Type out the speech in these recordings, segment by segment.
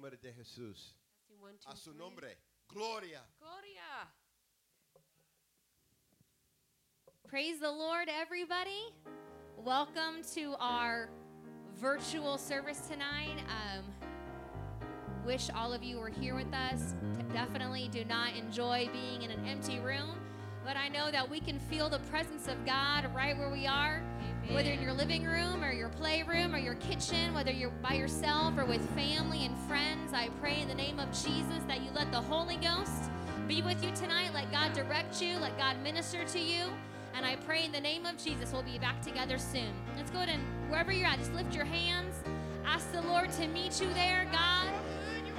nombre de Jesús. One, two, A su three. nombre. Gloria. Gloria. Praise the Lord, everybody. Welcome to our virtual service tonight. Um, wish all of you were here with us. Definitely do not enjoy being in an empty room, but I know that we can feel the presence of God right where we are. Whether in your living room or your playroom or your kitchen, whether you're by yourself or with family and friends, I pray in the name of Jesus that you let the Holy Ghost be with you tonight. Let God direct you, let God minister to you. And I pray in the name of Jesus, we'll be back together soon. Let's go ahead and wherever you're at, just lift your hands. Ask the Lord to meet you there, God.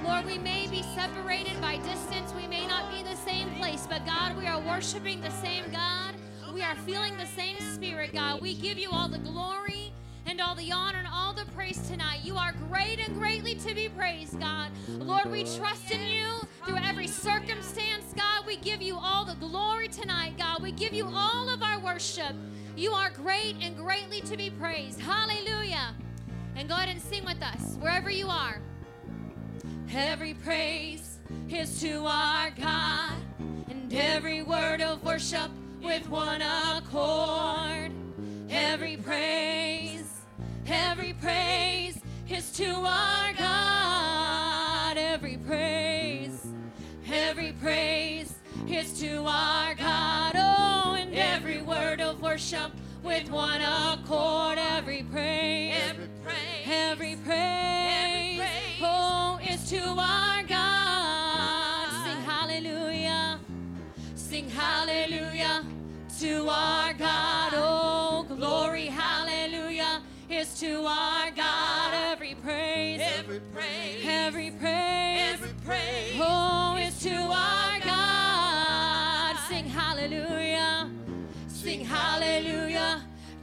Lord, we may be separated by distance. We may not be the same place, but God, we are worshiping the same God. We are feeling the same spirit, God. We give you all the glory and all the honor and all the praise tonight. You are great and greatly to be praised, God. Lord, we trust in you through every circumstance, God. We give you all the glory tonight, God. We give you all of our worship. You are great and greatly to be praised. Hallelujah. And go ahead and sing with us wherever you are. Every praise is to our God, and every word of worship with one accord. Every praise, every praise is to our God. Every praise, every praise is to our God. Oh, and every word of worship with one accord. Every praise, Every praise. every praise, praise. oh, is to our God. To our God. Oh, glory, hallelujah is to our God. Every praise, Every praise. every praise, Every praise. oh, is to our God. Sing hallelujah, sing hallelujah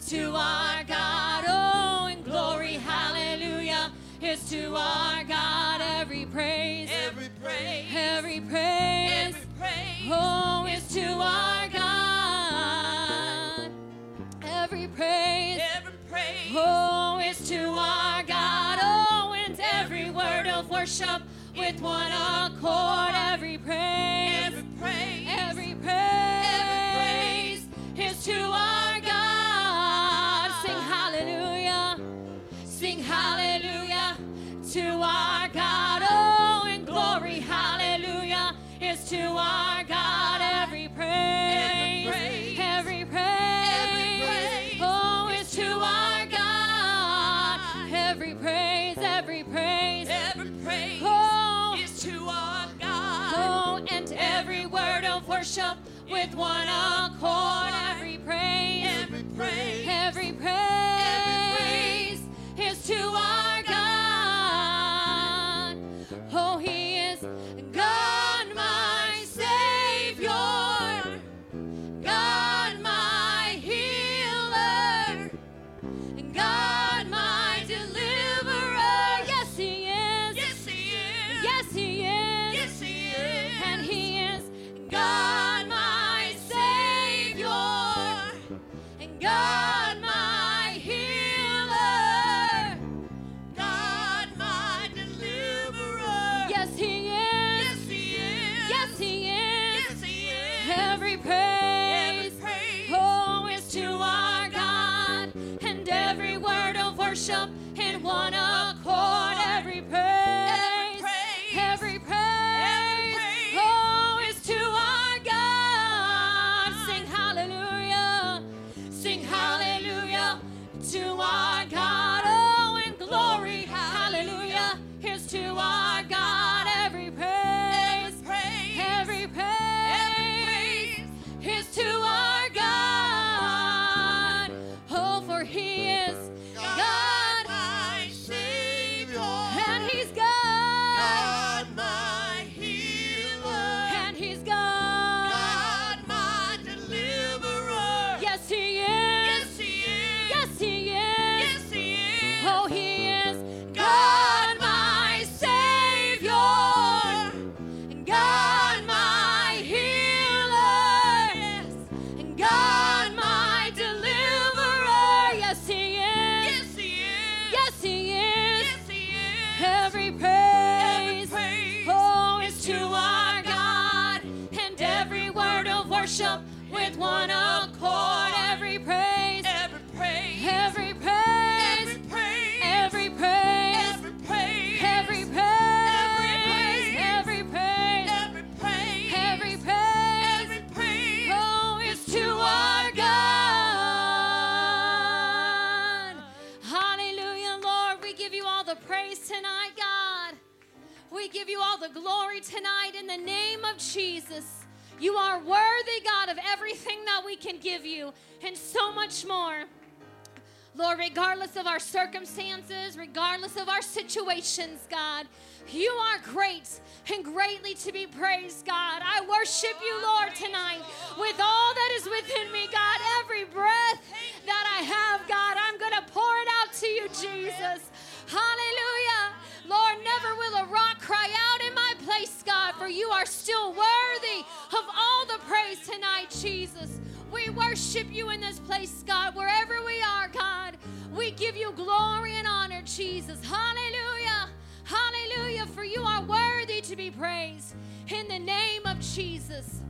to our God. Oh, and glory, hallelujah is to our God. Praise. Every praise. Oh, it's to our God. Oh, and every word of worship with one accord. Every praise, Every praise. every praise is to our God. Sing hallelujah, sing hallelujah to our God. Oh, and glory, hallelujah is to our worship with one accord. Every praise, Every praise. every praise You are worthy, God, of everything that we can give you and so much more. Lord, regardless of our circumstances, regardless of our situations, God, you are great and greatly to be praised, God. I worship you, Lord, tonight with all that is within me, God. Every breath that I have, God, I'm going to pour it out to you, Jesus. Hallelujah. Lord, never will a rock cry out in my place, God, for you are still worthy of all the praise tonight, Jesus. We worship you in this place, God, wherever we are, God. We give you glory and honor, Jesus. Hallelujah. Hallelujah, for you are worthy to be praised in the name of Jesus.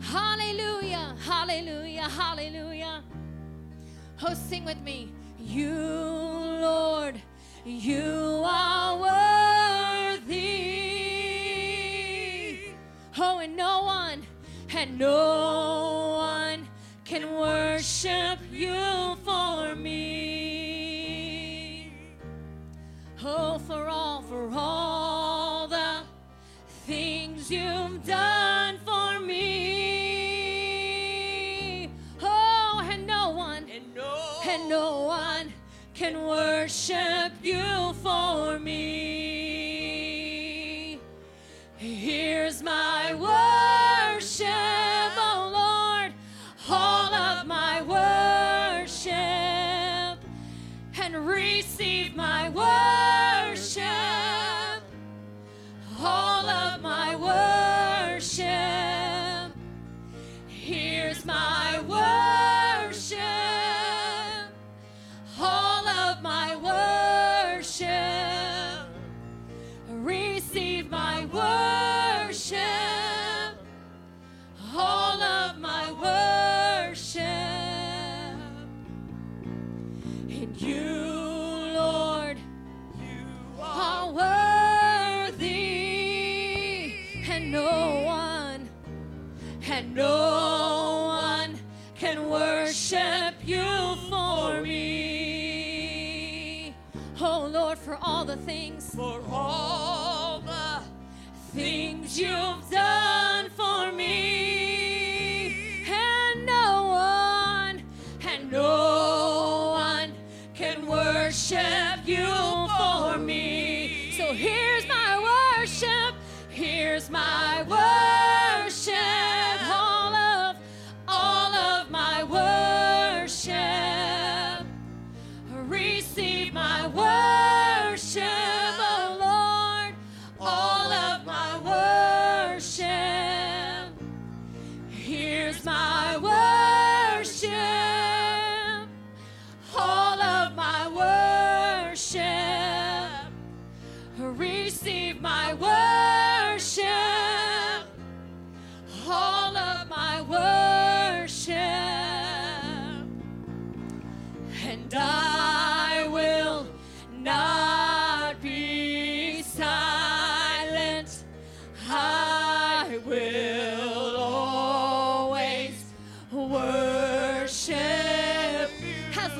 Hallelujah. Hallelujah. Hallelujah. Oh, sing with me. You, Lord, you are worthy. Oh, and no one, and no one can worship you for me. Oh, for all, for all the things you've done for me. Oh, and no one, And no, and no one can worship you for me. Lord, for all the things, for all the things you've done for me, and no one, and no one can worship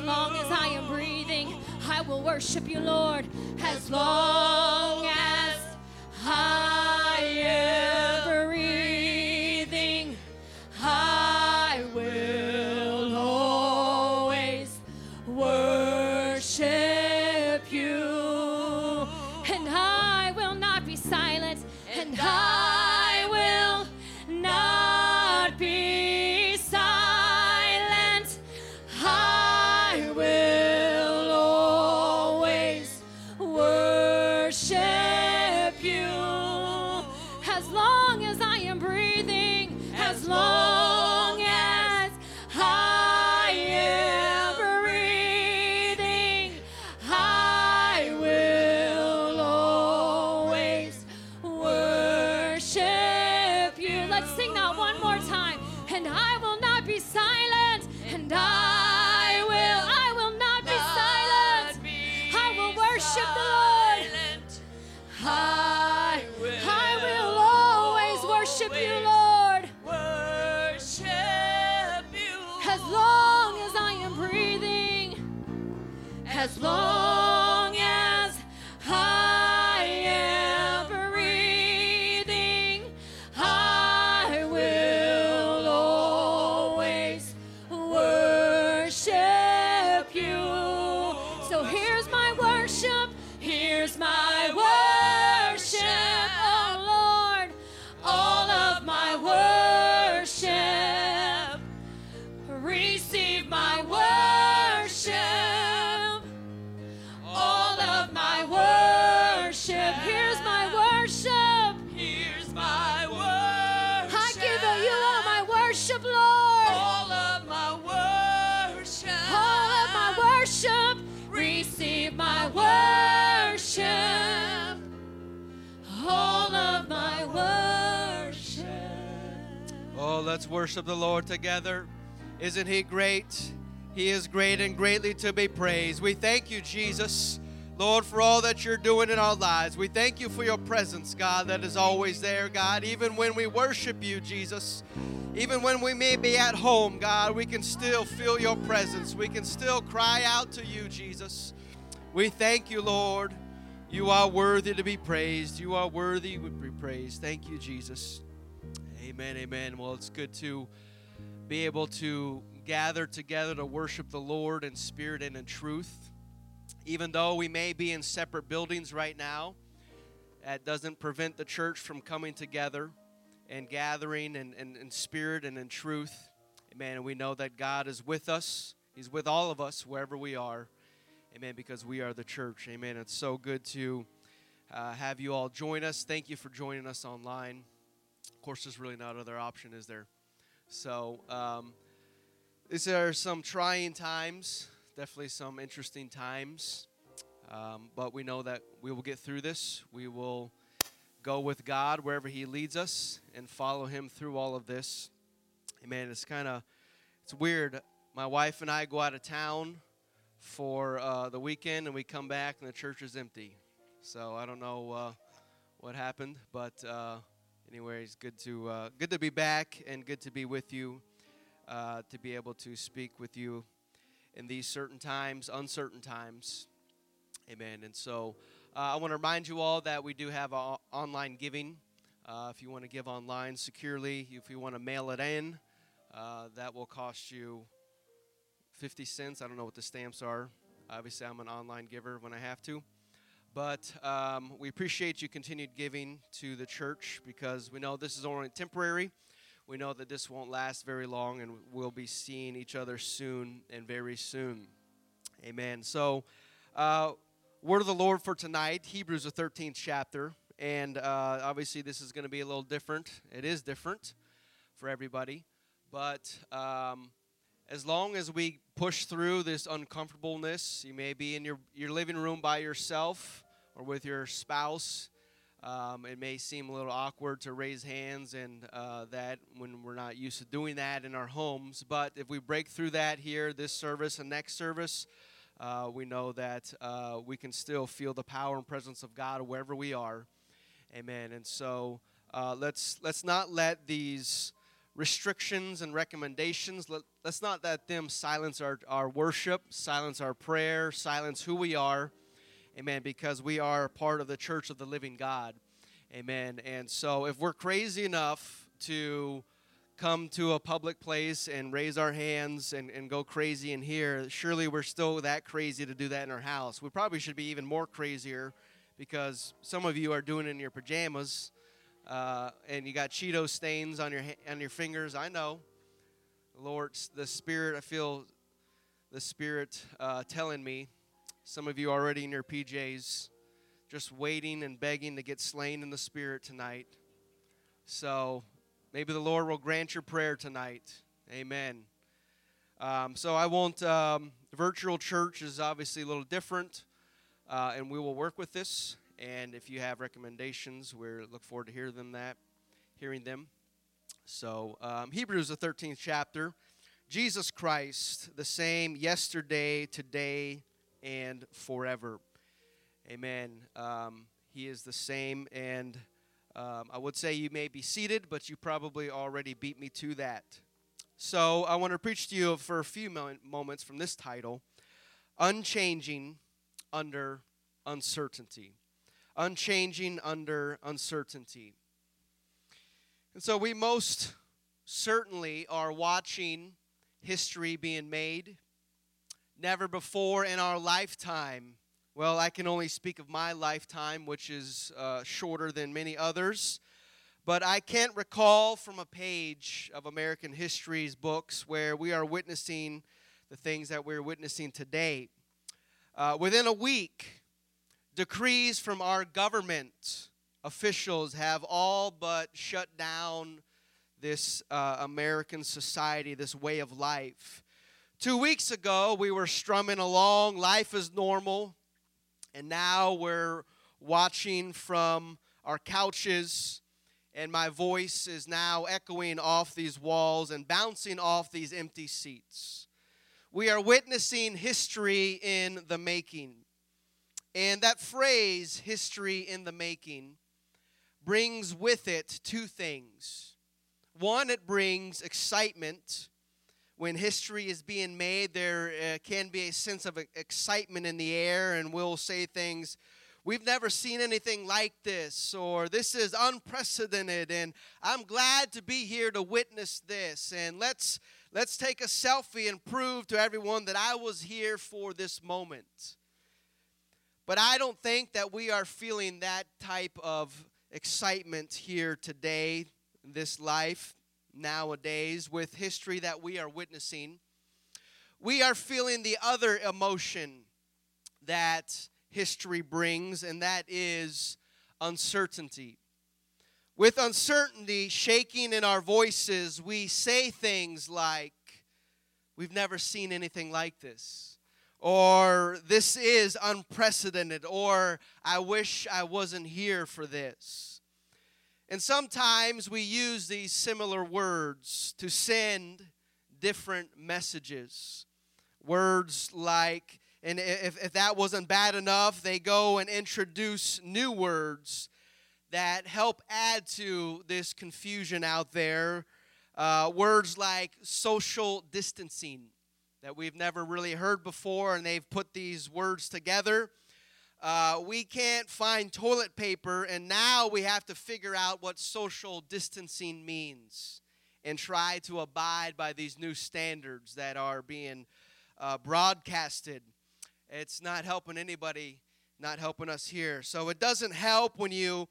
long as I am breathing, I will worship you, Lord. As long as I As long worship the Lord together. Isn't He great? He is great and greatly to be praised. We thank you, Jesus, Lord, for all that you're doing in our lives. We thank you for your presence, God, that is always there, God. Even when we worship you, Jesus, even when we may be at home, God, we can still feel your presence. We can still cry out to you, Jesus. We thank you, Lord. You are worthy to be praised. You are worthy to be praised. Thank you, Jesus. Amen, amen. Well, it's good to be able to gather together to worship the Lord in spirit and in truth. Even though we may be in separate buildings right now, that doesn't prevent the church from coming together and gathering in, in, in spirit and in truth. Amen. And we know that God is with us, He's with all of us wherever we are. Amen. Because we are the church. Amen. It's so good to uh, have you all join us. Thank you for joining us online. Of course, there's really not other option, is there? So, um, these are some trying times, definitely some interesting times. Um, but we know that we will get through this. We will go with God wherever He leads us and follow Him through all of this. Amen. It's kind of it's weird. My wife and I go out of town for uh, the weekend, and we come back and the church is empty. So I don't know uh, what happened, but uh, anyway, it's good to uh, good to be back and good to be with you, uh, to be able to speak with you in these certain times, uncertain times. Amen. And so uh, I want to remind you all that we do have online giving. Uh, if you want to give online securely, if you want to mail it in, uh, that will cost you 50 cents. I don't know what the stamps are. Obviously, I'm an online giver when I have to. But um, we appreciate you continued giving to the church because we know this is only temporary. We know that this won't last very long, and we'll be seeing each other soon and very soon. Amen. So, uh, word of the Lord for tonight, Hebrews, the 13th chapter. And uh, obviously, this is going to be a little different. It is different for everybody. But um, as long as we push through this uncomfortableness, you may be in your, your living room by yourself or with your spouse. Um, it may seem a little awkward to raise hands and uh, that when we're not used to doing that in our homes. But if we break through that here, this service and next service, uh, we know that uh, we can still feel the power and presence of God wherever we are. Amen. And so uh, let's let's not let these restrictions and recommendations let, let's not let them silence our, our worship, silence our prayer, silence who we are. Amen. Because we are part of the church of the living God. Amen. And so if we're crazy enough to come to a public place and raise our hands and, and go crazy in here, surely we're still that crazy to do that in our house. We probably should be even more crazier because some of you are doing it in your pajamas uh, and you got Cheeto stains on your on your fingers. I know, Lord, the Spirit. I feel the Spirit uh, telling me. Some of you already in your PJs, just waiting and begging to get slain in the Spirit tonight. So maybe the Lord will grant your prayer tonight. Amen. Um, so I won't. Um, virtual church is obviously a little different, uh, and we will work with this. And if you have recommendations, we look forward to hear them that, hearing them. So um, Hebrews the 13th chapter, Jesus Christ, the same yesterday, today, and forever. Amen. Um, he is the same, and um, I would say you may be seated, but you probably already beat me to that. So I want to preach to you for a few mo- moments from this title unchanging under uncertainty. Unchanging under uncertainty. And so we most certainly are watching history being made. Never before in our lifetime, well, I can only speak of my lifetime, which is uh, shorter than many others, but I can't recall from a page of American history's books where we are witnessing the things that we're witnessing today. Uh, within a week, decrees from our government officials have all but shut down this uh, American society, this way of life. Two weeks ago, we were strumming along, life is normal, and now we're watching from our couches, and my voice is now echoing off these walls and bouncing off these empty seats. We are witnessing history in the making. And that phrase, history in the making, brings with it two things. One, it brings excitement. When history is being made, there uh, can be a sense of excitement in the air, and we'll say things, We've never seen anything like this, or this is unprecedented, and I'm glad to be here to witness this. And let's let's take a selfie and prove to everyone that I was here for this moment. But I don't think that we are feeling that type of excitement here today, this life nowadays, with history that we are witnessing. We are feeling the other emotion that history brings, and that is uncertainty. With uncertainty shaking in our voices, we say things like, We've never seen anything like this or this is unprecedented, or I wish I wasn't here for this. And sometimes we use these similar words to send different messages. Words like, and if, if that wasn't bad enough, they go and introduce new words that help add to this confusion out there. Uh, words like social distancing that we've never really heard before, and they've put these words together. Uh, we can't find toilet paper, and now we have to figure out what social distancing means and try to abide by these new standards that are being uh, broadcasted. It's not helping anybody, not helping us here. So it doesn't help when you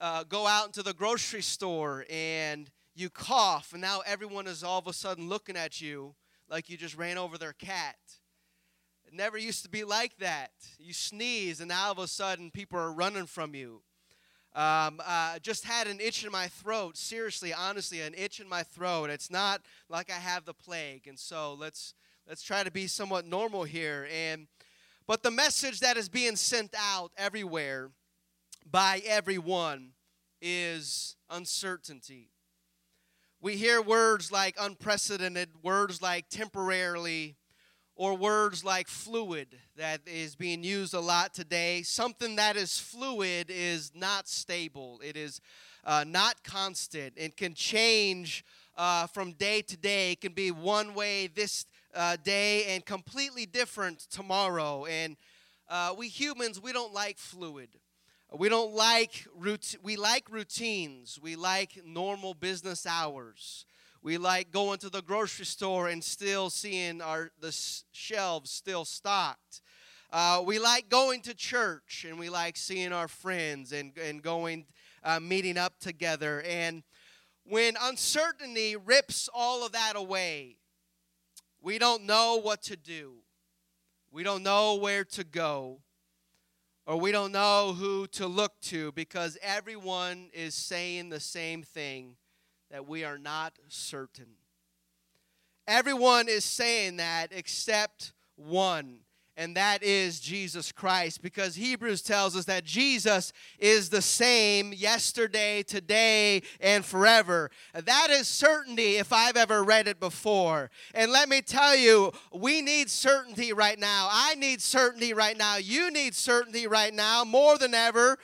uh, go out into the grocery store and you cough, and now everyone is all of a sudden looking at you like you just ran over their cat. It never used to be like that. You sneeze, and now all of a sudden people are running from you. Um, uh, just had an itch in my throat. Seriously, honestly, an itch in my throat. It's not like I have the plague, and so let's let's try to be somewhat normal here. And but the message that is being sent out everywhere by everyone is uncertainty. We hear words like unprecedented, words like temporarily, or words like fluid that is being used a lot today. Something that is fluid is not stable, it is uh, not constant, it can change uh, from day to day. It can be one way this uh, day and completely different tomorrow. And uh, we humans, we don't like fluid. We don't like we like routines. We like normal business hours. We like going to the grocery store and still seeing our the shelves still stocked. Uh, we like going to church and we like seeing our friends and, and going uh, meeting up together. And when uncertainty rips all of that away, we don't know what to do. We don't know where to go or we don't know who to look to because everyone is saying the same thing that we are not certain. Everyone is saying that except one and that is Jesus Christ because Hebrews tells us that Jesus is the same yesterday, today, and forever. That is certainty if I've ever read it before. And let me tell you, we need certainty right now. I need certainty right now. You need certainty right now more than ever.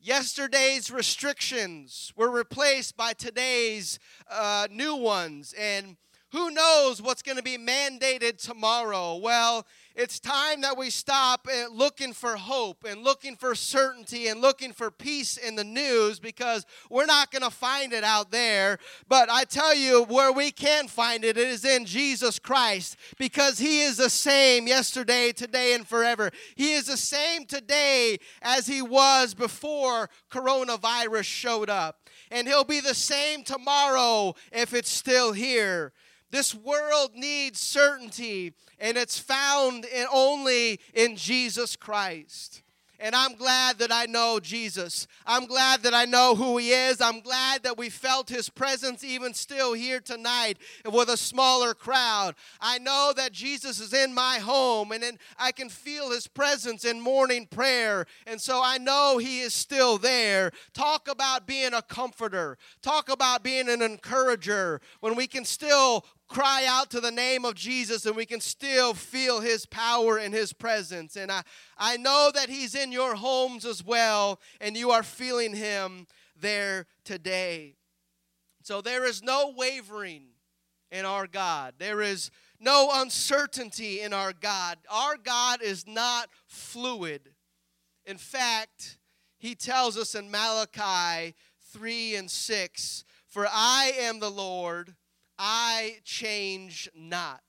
Yesterday's restrictions were replaced by today's uh, new ones. And Who knows what's going to be mandated tomorrow? Well, it's time that we stop looking for hope and looking for certainty and looking for peace in the news because we're not going to find it out there. But I tell you, where we can find it, it is in Jesus Christ because He is the same yesterday, today, and forever. He is the same today as He was before coronavirus showed up. And He'll be the same tomorrow if it's still here. This world needs certainty, and it's found in, only in Jesus Christ. And I'm glad that I know Jesus. I'm glad that I know who He is. I'm glad that we felt His presence even still here tonight with a smaller crowd. I know that Jesus is in my home and I can feel His presence in morning prayer. And so I know He is still there. Talk about being a comforter, talk about being an encourager when we can still cry out to the name of Jesus and we can still feel his power and his presence. And I, I know that he's in your homes as well, and you are feeling him there today. So there is no wavering in our God. There is no uncertainty in our God. Our God is not fluid. In fact, he tells us in Malachi 3 and 6 For I am the Lord I change not.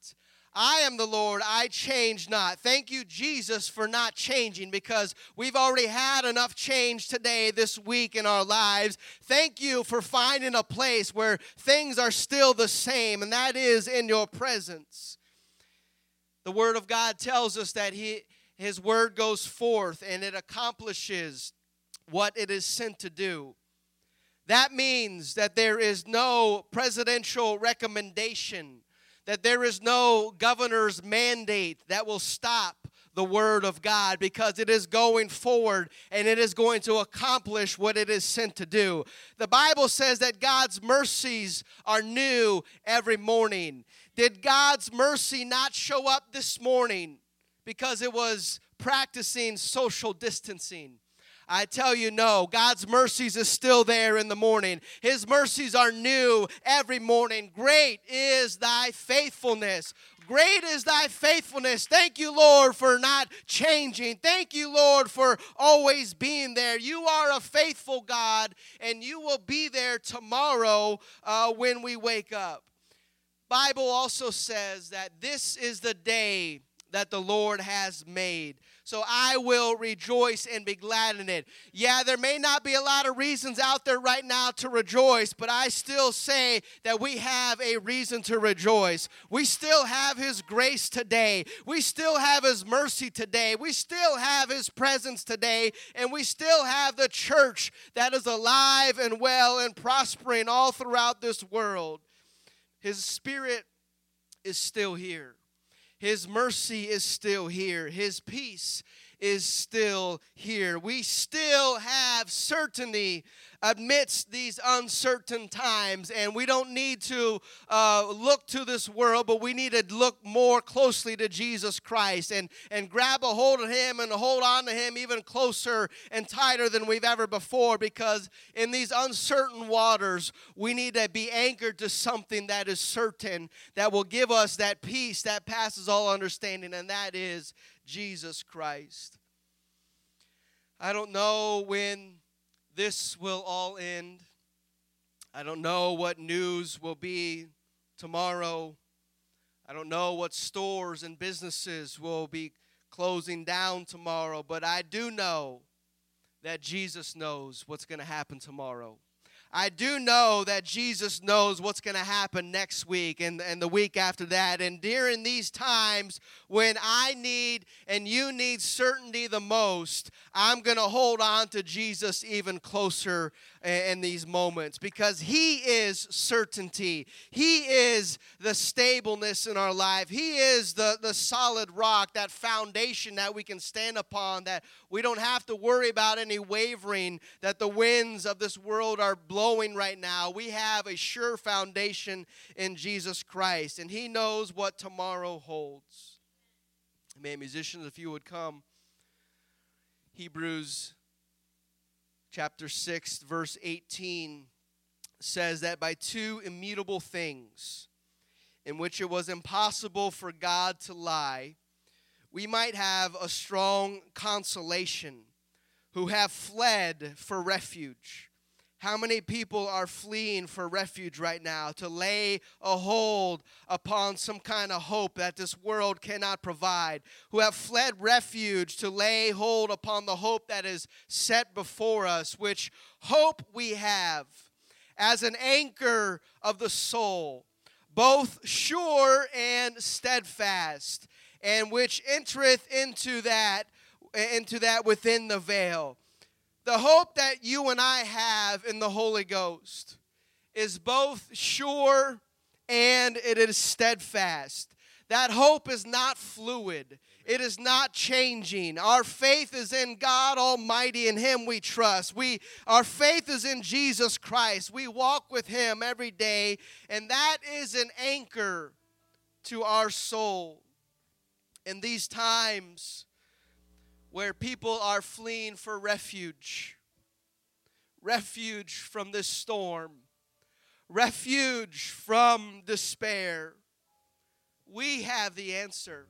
I am the Lord, I change not. Thank you, Jesus, for not changing because we've already had enough change today, this week in our lives. Thank you for finding a place where things are still the same, and that is in your presence. The Word of God tells us that he, His Word goes forth and it accomplishes what it is sent to do. That means that there is no presidential recommendation, that there is no governor's mandate that will stop the Word of God because it is going forward and it is going to accomplish what it is sent to do. The Bible says that God's mercies are new every morning. Did God's mercy not show up this morning because it was practicing social distancing? I tell you, no. God's mercies is still there in the morning. His mercies are new every morning. Great is thy faithfulness. Great is thy faithfulness. Thank you, Lord, for not changing. Thank you, Lord, for always being there. You are a faithful God, and you will be there tomorrow uh, when we wake up. Bible also says that this is the day that the Lord has made. So I will rejoice and be glad in it. Yeah, there may not be a lot of reasons out there right now to rejoice, but I still say that we have a reason to rejoice. We still have His grace today. We still have His mercy today. We still have His presence today. And we still have the church that is alive and well and prospering all throughout this world. His Spirit is still here. His mercy is still here. His peace is still here. We still have certainty amidst these uncertain times, and we don't need to uh, look to this world, but we need to look more closely to Jesus Christ and, and grab a hold of Him and hold on to Him even closer and tighter than we've ever before because in these uncertain waters, we need to be anchored to something that is certain that will give us that peace that passes all understanding, and that is Jesus Christ. I don't know when this will all end. I don't know what news will be tomorrow. I don't know what stores and businesses will be closing down tomorrow, but I do know that Jesus knows what's going to happen tomorrow. I do know that Jesus knows what's going to happen next week and, and the week after that. And during these times when I need and you need certainty the most, I'm going to hold on to Jesus even closer in these moments because He is certainty. He is the stableness in our life. He is the, the solid rock, that foundation that we can stand upon, that we don't have to worry about any wavering that the winds of this world are blowing right now. We have a sure foundation in Jesus Christ, and He knows what tomorrow holds. Amen. Musicians, if you would come. Hebrews chapter 6, verse 18 says that by two immutable things, in which it was impossible for God to lie, we might have a strong consolation who have fled for refuge. How many people are fleeing for refuge right now to lay a hold upon some kind of hope that this world cannot provide? Who have fled refuge to lay hold upon the hope that is set before us, which hope we have as an anchor of the soul, both sure and steadfast, and which entereth into that into that within the veil the hope that you and I have in the Holy Ghost is both sure and it is steadfast. That hope is not fluid. It is not changing. Our faith is in God Almighty. In Him we trust. We, our faith is in Jesus Christ. We walk with Him every day, and that is an anchor to our soul. In these times, where people are fleeing for refuge refuge from this storm, refuge from despair. We have the answer.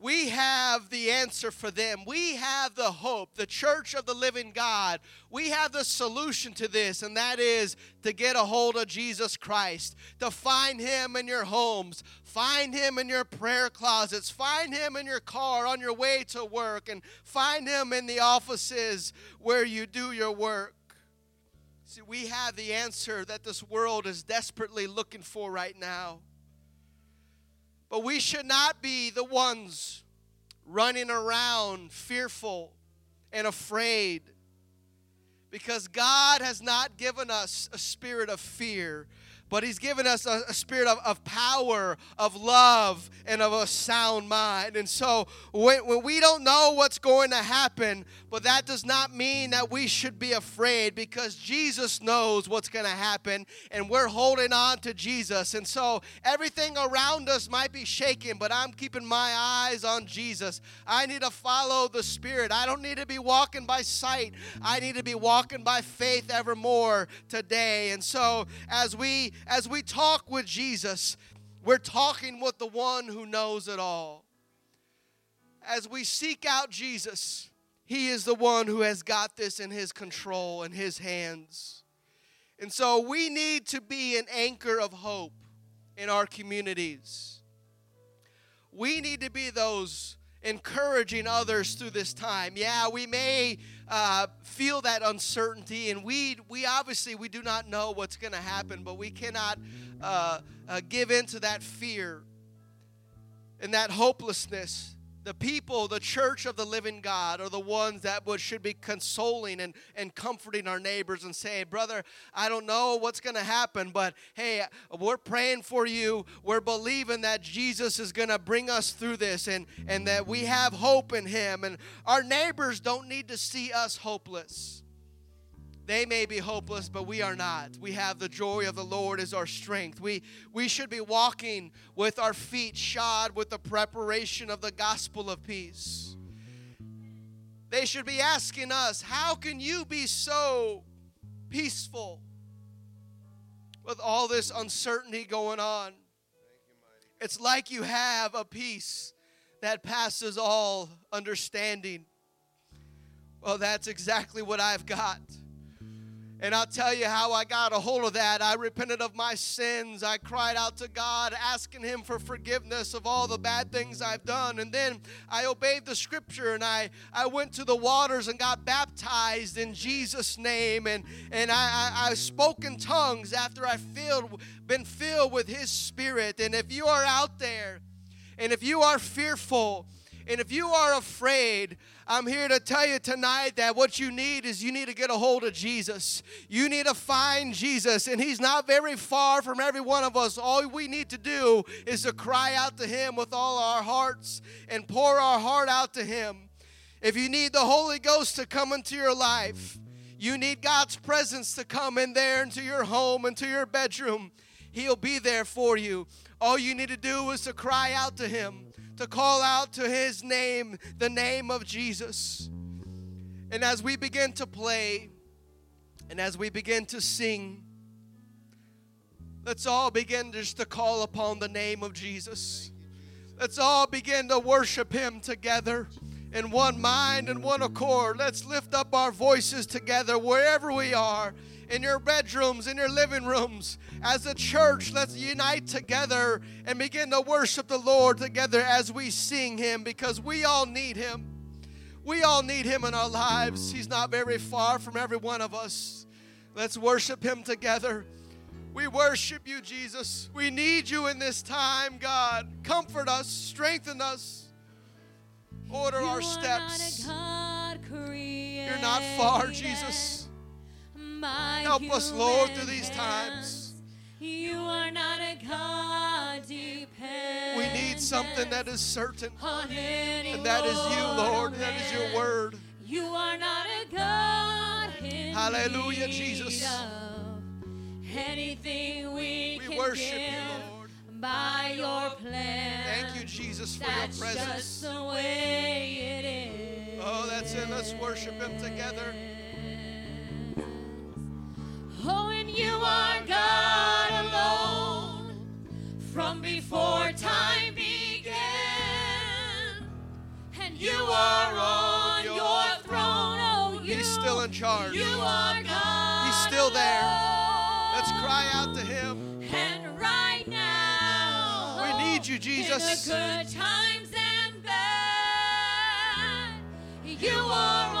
We have the answer for them. We have the hope, the church of the living God. We have the solution to this, and that is to get a hold of Jesus Christ, to find Him in your homes, find Him in your prayer closets, find Him in your car on your way to work, and find Him in the offices where you do your work. See, we have the answer that this world is desperately looking for right now. But we should not be the ones running around fearful and afraid. Because God has not given us a spirit of fear, but He's given us a, a, spirit of, of power, of love, and of a sound mind. And so when, when we don't know what's going to happen, but that does not mean that we should be afraid because Jesus knows what's going to happen, and we're holding on to Jesus. And so everything around us might be shaking, but I'm keeping my eyes on Jesus. I need to follow the Spirit. I don't need to be walking by sight, I need to be walking by faith evermore today. And so as we as we talk with Jesus, we're talking with the one who knows it all. As we seek out Jesus, He is the one who has got this in His control and His hands. And so we need to be an anchor of hope in our communities. We need to be those encouraging others through this time. Yeah, we may uh, feel that uncertainty, and we we obviously we do not know what's going to happen, but we cannot uh, uh, give into that fear and that hopelessness the people, the church of the living God, are the ones that would, should be consoling and, and comforting our neighbors and say, Brother, I don't know what's going to happen, but hey, we're praying for you. We're believing that Jesus is going to bring us through this and, and that we have hope in Him. And our neighbors don't need to see us hopeless. They may be hopeless, but we are not. We have the joy of the Lord as our strength. We, we should be walking with our feet shod with the preparation of the gospel of peace. They should be asking us, How can you be so peaceful with all this uncertainty going on? It's like you have a peace that passes all understanding. Well, that's exactly what I've got. And I'll tell you how I got a hold of that. I repented of my sins. I cried out to God, asking Him for forgiveness of all the bad things I've done. And then I obeyed the scripture and I, I went to the waters and got baptized in Jesus' name. And, and I, I, I spoke in tongues after I filled, been filled with His Spirit. And if you are out there and if you are fearful, and if you are afraid, I'm here to tell you tonight that what you need is you need to get a hold of Jesus. You need to find Jesus, and He's not very far from every one of us. All we need to do is to cry out to Him with all our hearts and pour our heart out to Him. If you need the Holy Ghost to come into your life, you need God's presence to come in there into your home, into your bedroom. He'll be there for you. All you need to do is to cry out to Him to call out to his name, the name of Jesus. And as we begin to play and as we begin to sing, Let's all begin just to call upon the name of Jesus. Let's all begin to worship Him together in one mind and one accord. Let's lift up our voices together wherever we are in your bedrooms, in your living rooms. As a church, let's unite together and begin to worship the Lord together as we sing Him because we all need Him. We all need Him in our lives. He's not very far from every one of us. Let's worship Him together. We worship you, Jesus. We need you in this time, God. Comfort us, strengthen us, order You our steps. not You're not far, Jesus. Help us, Lord, through these times. You are not a God dependent. We need something that is certain, and that is you, Lord. That is your word. You are not a God Hallelujah, Jesus. anything we, We worship you, Lord. by your plan. Thank you, Jesus, for your That's just presence. the way it is. Oh, that's it. Let's worship Him together. Oh, and you are God alone from before time began. And you are on your throne. Oh, you, He's still in charge. you are God. He's still there. alone. Let's cry out to Him. And right now, We need you, Jesus. In the good times and bad, you are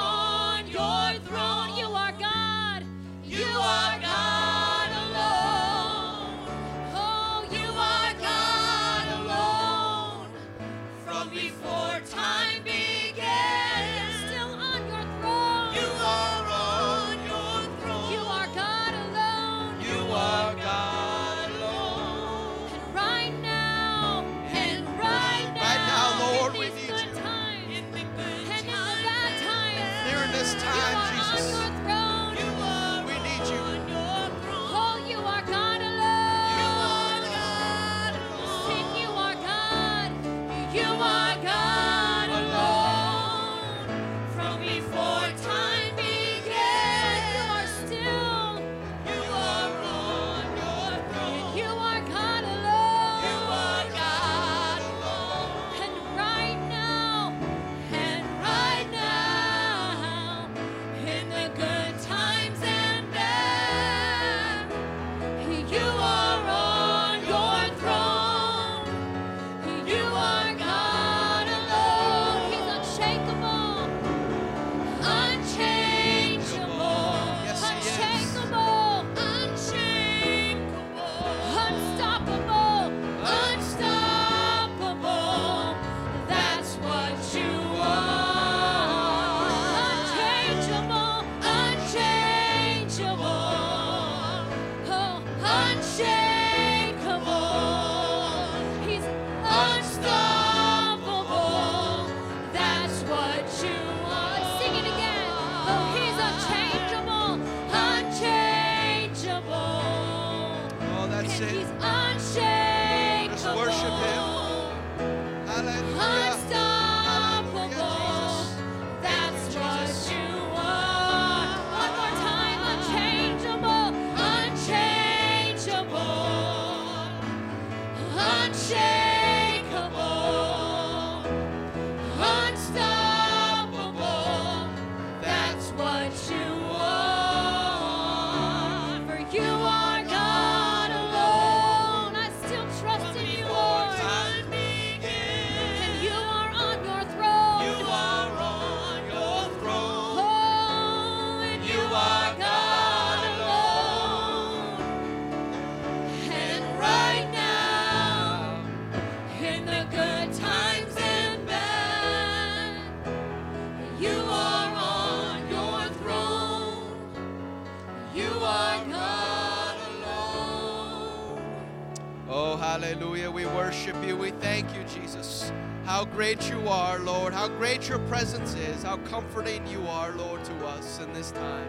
presence is. How comforting you are, Lord, to us in this time.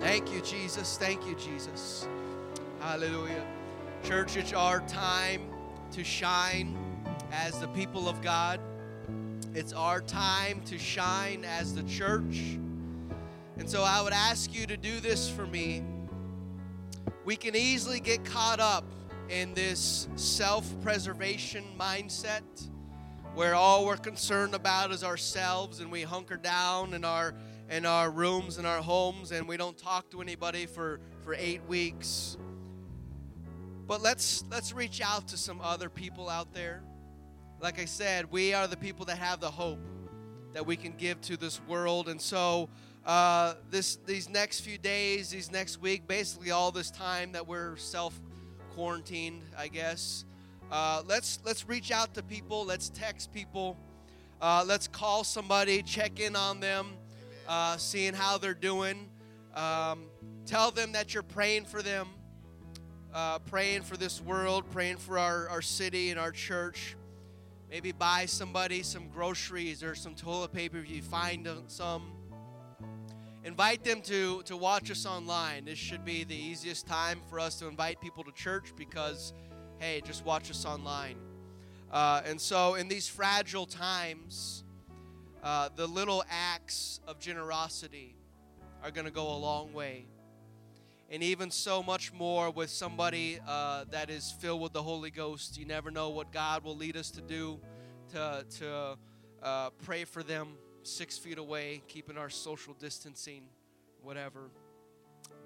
Thank you, Jesus. Thank you, Jesus. Hallelujah. Church, it's our time to shine as the people of God. It's our time to shine as the church. And so I would ask you to do this for me. We can easily get caught up in this self preservation mindset where all we're concerned about is ourselves and we hunker down in our in our rooms and our homes and we don't talk to anybody for for 8 weeks. But let's let's reach out to some other people out there. Like i said we are the people that have the hope that we can give to this world. And so uh, this these next few days these next week basically all this time that we're self quarantined i guess uh, let's let's reach out to people. Let's text people. Uh, let's call somebody, check in on them, uh, seeing how they're doing. Um, tell them that you're praying for them, uh, praying for this world, praying for our, our city and our church. Maybe buy somebody some groceries or some toilet paper if you find some. Invite them to, to watch us online. This should be the easiest time for us to invite people to church because hey, just watch us online. Uh, and so, in these fragile times, uh, the little acts of generosity are going to go a long way. And even so much more with somebody uh, that is filled with the Holy Ghost. You never know what God will lead us to do to, to uh, pray for them six feet away, keeping our social distancing, whatever.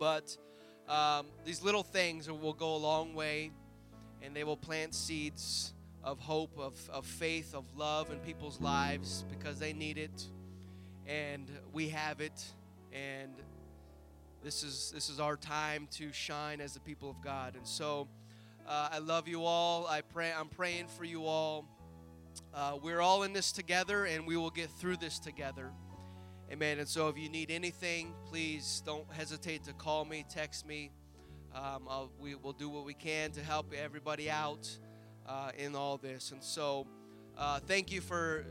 But um, these little things will go a long way and they will plant seeds of hope, of, of faith, of love in people's lives because they need it and we have it and this is this is our time to shine as the people of God. And so uh, I love you all. I pray I'm praying for you all. Uh, we're all in this together and we will get through this together. Amen. And so if you need anything, please don't hesitate to call me, text me. Um, we will do what we can to help everybody out uh, in all this. And so, uh, thank you for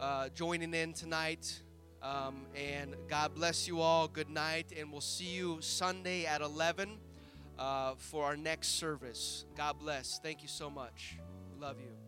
uh, joining in tonight. Um, and God bless you all. Good night. And we'll see you Sunday at 11 uh, for our next service. God bless. Thank you so much. Love you.